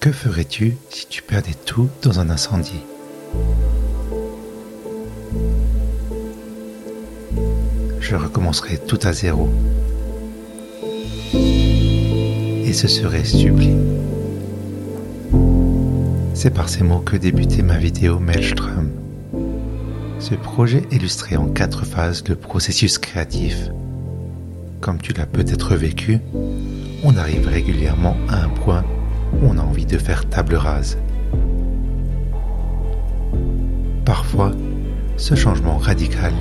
Que ferais-tu si tu perdais tout dans un incendie? Je recommencerai tout à zéro. Et ce serait sublime. C'est par ces mots que débutait ma vidéo Maelstrom. Ce projet illustrait en quatre phases le processus créatif. Comme tu l'as peut-être vécu, on arrive régulièrement à un point on a envie de faire table rase. Parfois, ce changement radical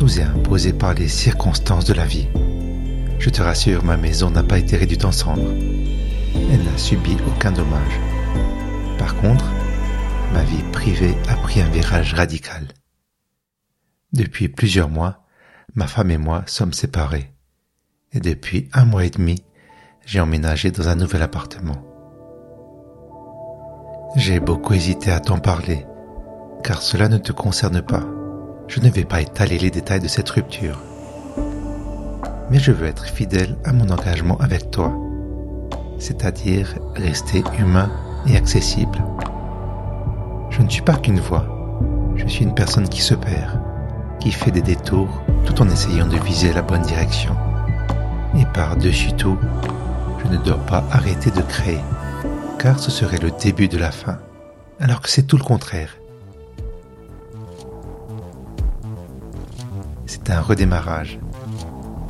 nous est imposé par les circonstances de la vie. Je te rassure, ma maison n'a pas été réduite en cendres. Elle n'a subi aucun dommage. Par contre, ma vie privée a pris un virage radical. Depuis plusieurs mois, ma femme et moi sommes séparés. Et depuis un mois et demi, j'ai emménagé dans un nouvel appartement. J'ai beaucoup hésité à t'en parler, car cela ne te concerne pas. Je ne vais pas étaler les détails de cette rupture. Mais je veux être fidèle à mon engagement avec toi, c'est-à-dire rester humain et accessible. Je ne suis pas qu'une voix, je suis une personne qui se perd, qui fait des détours tout en essayant de viser la bonne direction. Et par-dessus tout, je ne dois pas arrêter de créer car ce serait le début de la fin, alors que c'est tout le contraire. C'est un redémarrage.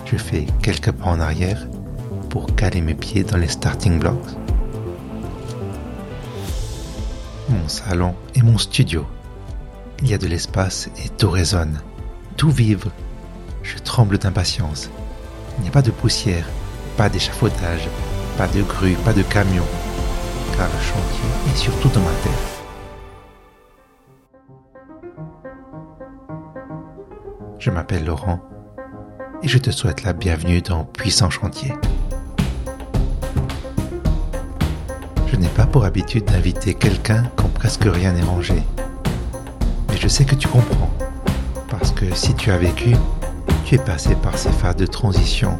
Je fais quelques pas en arrière pour caler mes pieds dans les starting blocks. Mon salon et mon studio. Il y a de l'espace et tout résonne. Tout vive. Je tremble d'impatience. Il n'y a pas de poussière, pas d'échafaudage, pas de grue, pas de camion le chantier est surtout dans ma tête. Je m'appelle Laurent et je te souhaite la bienvenue dans Puissant Chantier. Je n'ai pas pour habitude d'inviter quelqu'un quand presque rien n'est rangé. Mais je sais que tu comprends. Parce que si tu as vécu, tu es passé par ces phases de transition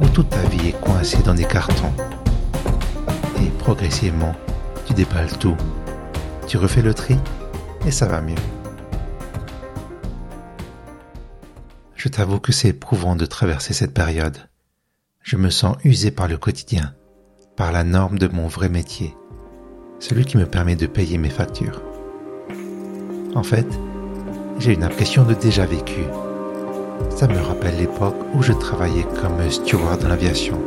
où toute ta vie est coincée dans des cartons et progressivement, tu déballes tout. Tu refais le tri et ça va mieux. Je t'avoue que c'est éprouvant de traverser cette période. Je me sens usé par le quotidien, par la norme de mon vrai métier, celui qui me permet de payer mes factures. En fait, j'ai une impression de déjà vécu. Ça me rappelle l'époque où je travaillais comme steward dans l'aviation.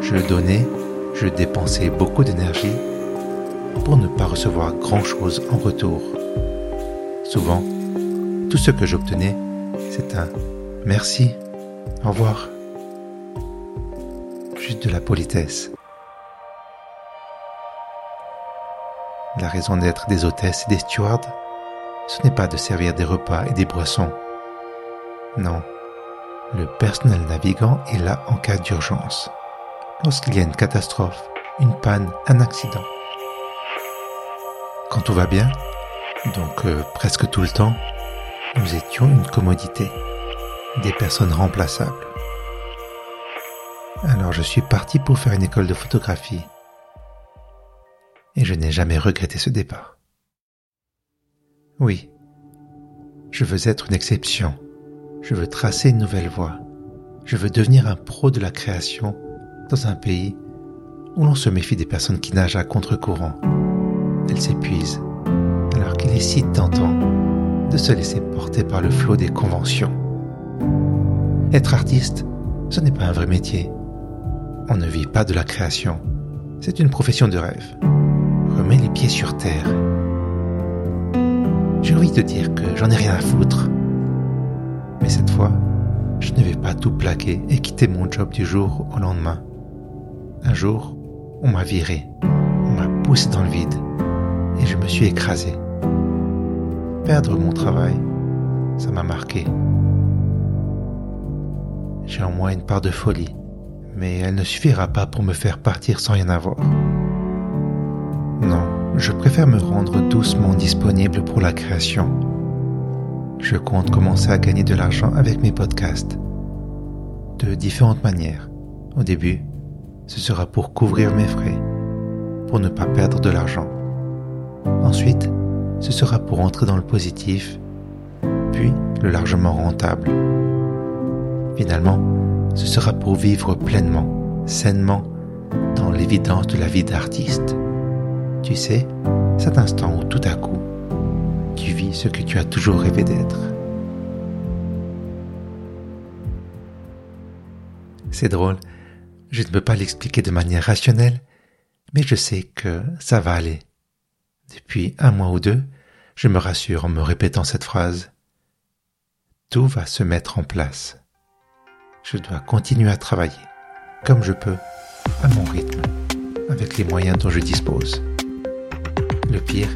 Je donnais je dépensais beaucoup d'énergie pour ne pas recevoir grand-chose en retour. Souvent, tout ce que j'obtenais, c'est un merci, au revoir. Juste de la politesse. La raison d'être des hôtesses et des stewards, ce n'est pas de servir des repas et des boissons. Non, le personnel navigant est là en cas d'urgence lorsqu'il y a une catastrophe, une panne, un accident. Quand tout va bien, donc euh, presque tout le temps, nous étions une commodité, des personnes remplaçables. Alors je suis parti pour faire une école de photographie. Et je n'ai jamais regretté ce départ. Oui, je veux être une exception. Je veux tracer une nouvelle voie. Je veux devenir un pro de la création dans un pays où l'on se méfie des personnes qui nagent à contre-courant. Elles s'épuisent, alors qu'il est si tentant de se laisser porter par le flot des conventions. Être artiste, ce n'est pas un vrai métier. On ne vit pas de la création. C'est une profession de rêve. Remets les pieds sur terre. J'ai envie de dire que j'en ai rien à foutre. Mais cette fois, je ne vais pas tout plaquer et quitter mon job du jour au lendemain. Un jour, on m'a viré, on m'a poussé dans le vide et je me suis écrasé. Perdre mon travail, ça m'a marqué. J'ai en moi une part de folie, mais elle ne suffira pas pour me faire partir sans rien avoir. Non, je préfère me rendre doucement disponible pour la création. Je compte commencer à gagner de l'argent avec mes podcasts. De différentes manières. Au début, ce sera pour couvrir mes frais, pour ne pas perdre de l'argent. Ensuite, ce sera pour entrer dans le positif, puis le largement rentable. Finalement, ce sera pour vivre pleinement, sainement, dans l'évidence de la vie d'artiste. Tu sais, cet instant où tout à coup, tu vis ce que tu as toujours rêvé d'être. C'est drôle, je ne peux pas l'expliquer de manière rationnelle, mais je sais que ça va aller. Depuis un mois ou deux, je me rassure en me répétant cette phrase. Tout va se mettre en place. Je dois continuer à travailler, comme je peux, à mon rythme, avec les moyens dont je dispose. Le pire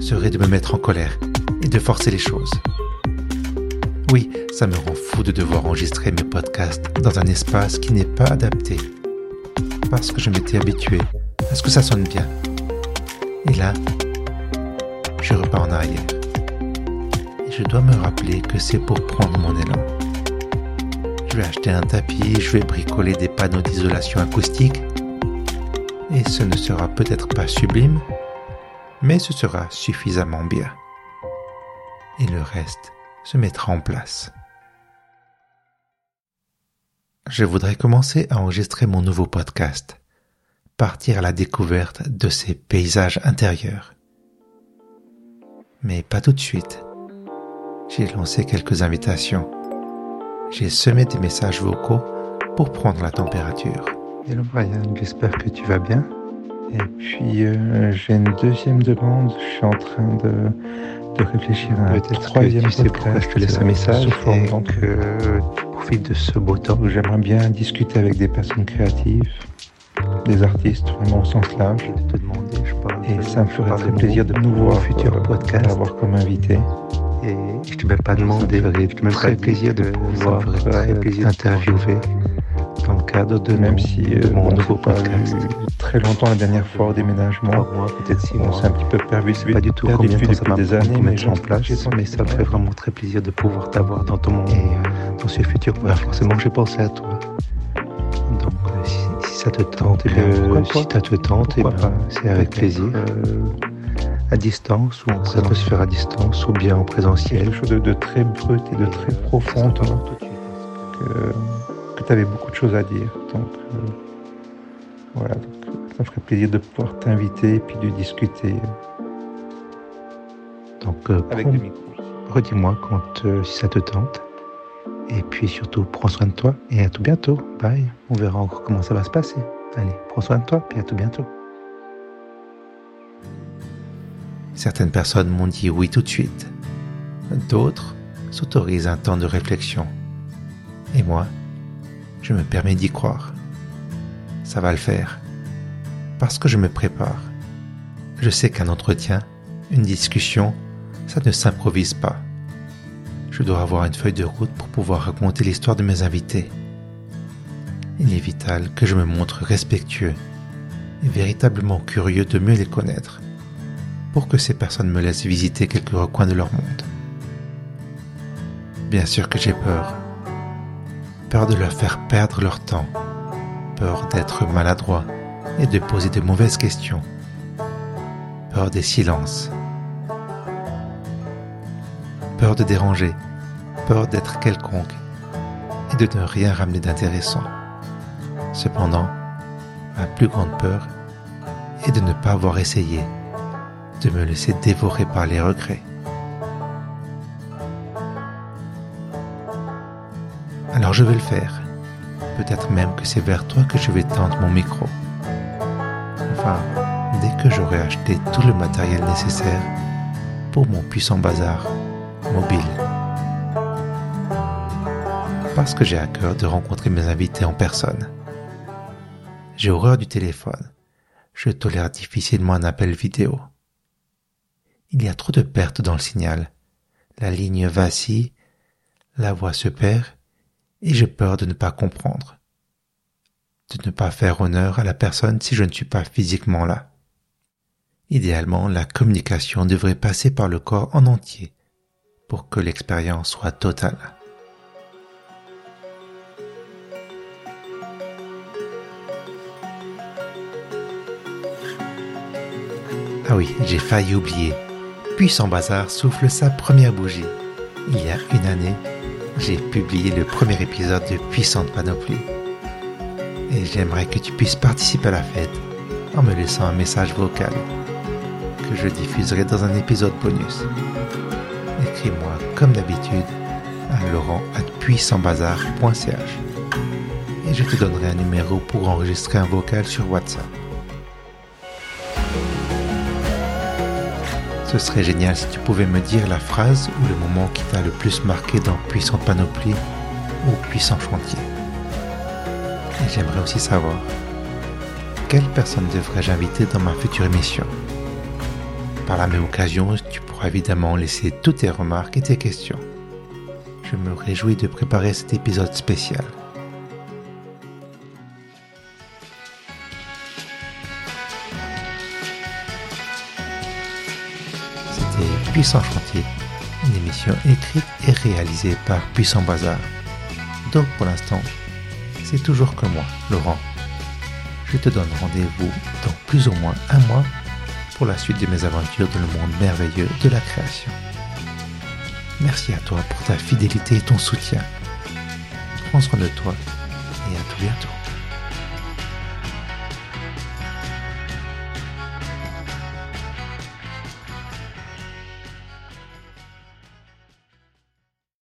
serait de me mettre en colère et de forcer les choses. Oui, ça me rend fou de devoir enregistrer mes podcasts dans un espace qui n'est pas adapté. Parce que je m'étais habitué à ce que ça sonne bien. Et là, je repars en arrière. Et je dois me rappeler que c'est pour prendre mon élan. Je vais acheter un tapis, je vais bricoler des panneaux d'isolation acoustique. Et ce ne sera peut-être pas sublime, mais ce sera suffisamment bien. Et le reste se mettra en place. Je voudrais commencer à enregistrer mon nouveau podcast, partir à la découverte de ces paysages intérieurs. Mais pas tout de suite. J'ai lancé quelques invitations. J'ai semé des messages vocaux pour prendre la température. Hello Brian, j'espère que tu vas bien. Et puis euh, j'ai une deuxième demande. Je suis en train de, de réfléchir à un troisième tu sais pourquoi je te laisse un message et donc euh, tu profites de ce beau temps. J'aimerais bien discuter avec des personnes créatives, des artistes vraiment au sens large. te demander, je parle et ça me ferait très plaisir de nous voir futur euh, podcast, avoir comme invité. Et je te vais pas demander, ça me ferait très plaisir de pouvoir t'interviewer dans le cadre de même si euh, mon nouveau podcast. Très longtemps la dernière fois au déménagement. Peut-être six On s'est un petit peu perdu, sais pas du tout perdu combien de temps ça des années, mettre en place, mais ça me fait vraiment très plaisir de pouvoir t'avoir dans ton monde. Et, Et dans ce futur, voilà, forcément, j'ai pensé à toi. Donc, euh, si, si ça te tente, eh bien, Euh, si ça te tente, eh c'est avec plaisir. euh, À distance, ou ça peut se faire à distance, ou bien en présentiel. quelque chose de, de très brut et de très profond. Que, tu avais beaucoup de choses à dire. Donc, euh, voilà, donc, ça me ferait plaisir de pouvoir t'inviter et puis de discuter Donc, euh, avec prends- le micro. redis-moi quand, euh, si ça te tente. Et puis surtout, prends soin de toi et à tout bientôt. Bye. On verra encore comment ça va se passer. Allez, prends soin de toi et à tout bientôt. Certaines personnes m'ont dit oui tout de suite. D'autres s'autorisent un temps de réflexion. Et moi, je me permets d'y croire. Ça va le faire. Parce que je me prépare. Je sais qu'un entretien, une discussion, ça ne s'improvise pas. Je dois avoir une feuille de route pour pouvoir raconter l'histoire de mes invités. Il est vital que je me montre respectueux et véritablement curieux de mieux les connaître pour que ces personnes me laissent visiter quelques recoins de leur monde. Bien sûr que j'ai peur. Peur de leur faire perdre leur temps. Peur d'être maladroit et de poser de mauvaises questions. Peur des silences. Peur de déranger. Peur d'être quelconque et de ne rien ramener d'intéressant. Cependant, ma plus grande peur est de ne pas avoir essayé, de me laisser dévorer par les regrets. Alors je vais le faire. Peut-être même que c'est vers toi que je vais tendre mon micro. Enfin, dès que j'aurai acheté tout le matériel nécessaire pour mon puissant bazar mobile. Parce que j'ai à cœur de rencontrer mes invités en personne. J'ai horreur du téléphone. Je tolère difficilement un appel vidéo. Il y a trop de pertes dans le signal. La ligne vacille, la voix se perd, et j'ai peur de ne pas comprendre, de ne pas faire honneur à la personne si je ne suis pas physiquement là. Idéalement, la communication devrait passer par le corps en entier pour que l'expérience soit totale. Ah oui, j'ai failli oublier. Puissant Bazar souffle sa première bougie. Il y a une année, j'ai publié le premier épisode de Puissante Panoplie. Et j'aimerais que tu puisses participer à la fête en me laissant un message vocal que je diffuserai dans un épisode bonus. Écris-moi comme d'habitude à laurent.puissantbazar.ch et je te donnerai un numéro pour enregistrer un vocal sur WhatsApp. Ce serait génial si tu pouvais me dire la phrase ou le moment qui t'a le plus marqué dans Puissante Panoplie ou Puissant Chantier. Et j'aimerais aussi savoir quelle personne devrais-je inviter dans ma future émission? Par la même occasion, tu pourras évidemment laisser toutes tes remarques et tes questions. Je me réjouis de préparer cet épisode spécial. Puissant Chantier, une émission écrite et réalisée par Puissant Bazar. Donc pour l'instant, c'est toujours que moi, Laurent. Je te donne rendez-vous dans plus ou moins un mois pour la suite de mes aventures dans le monde merveilleux de la création. Merci à toi pour ta fidélité et ton soutien. Prends soin de toi et à tout bientôt.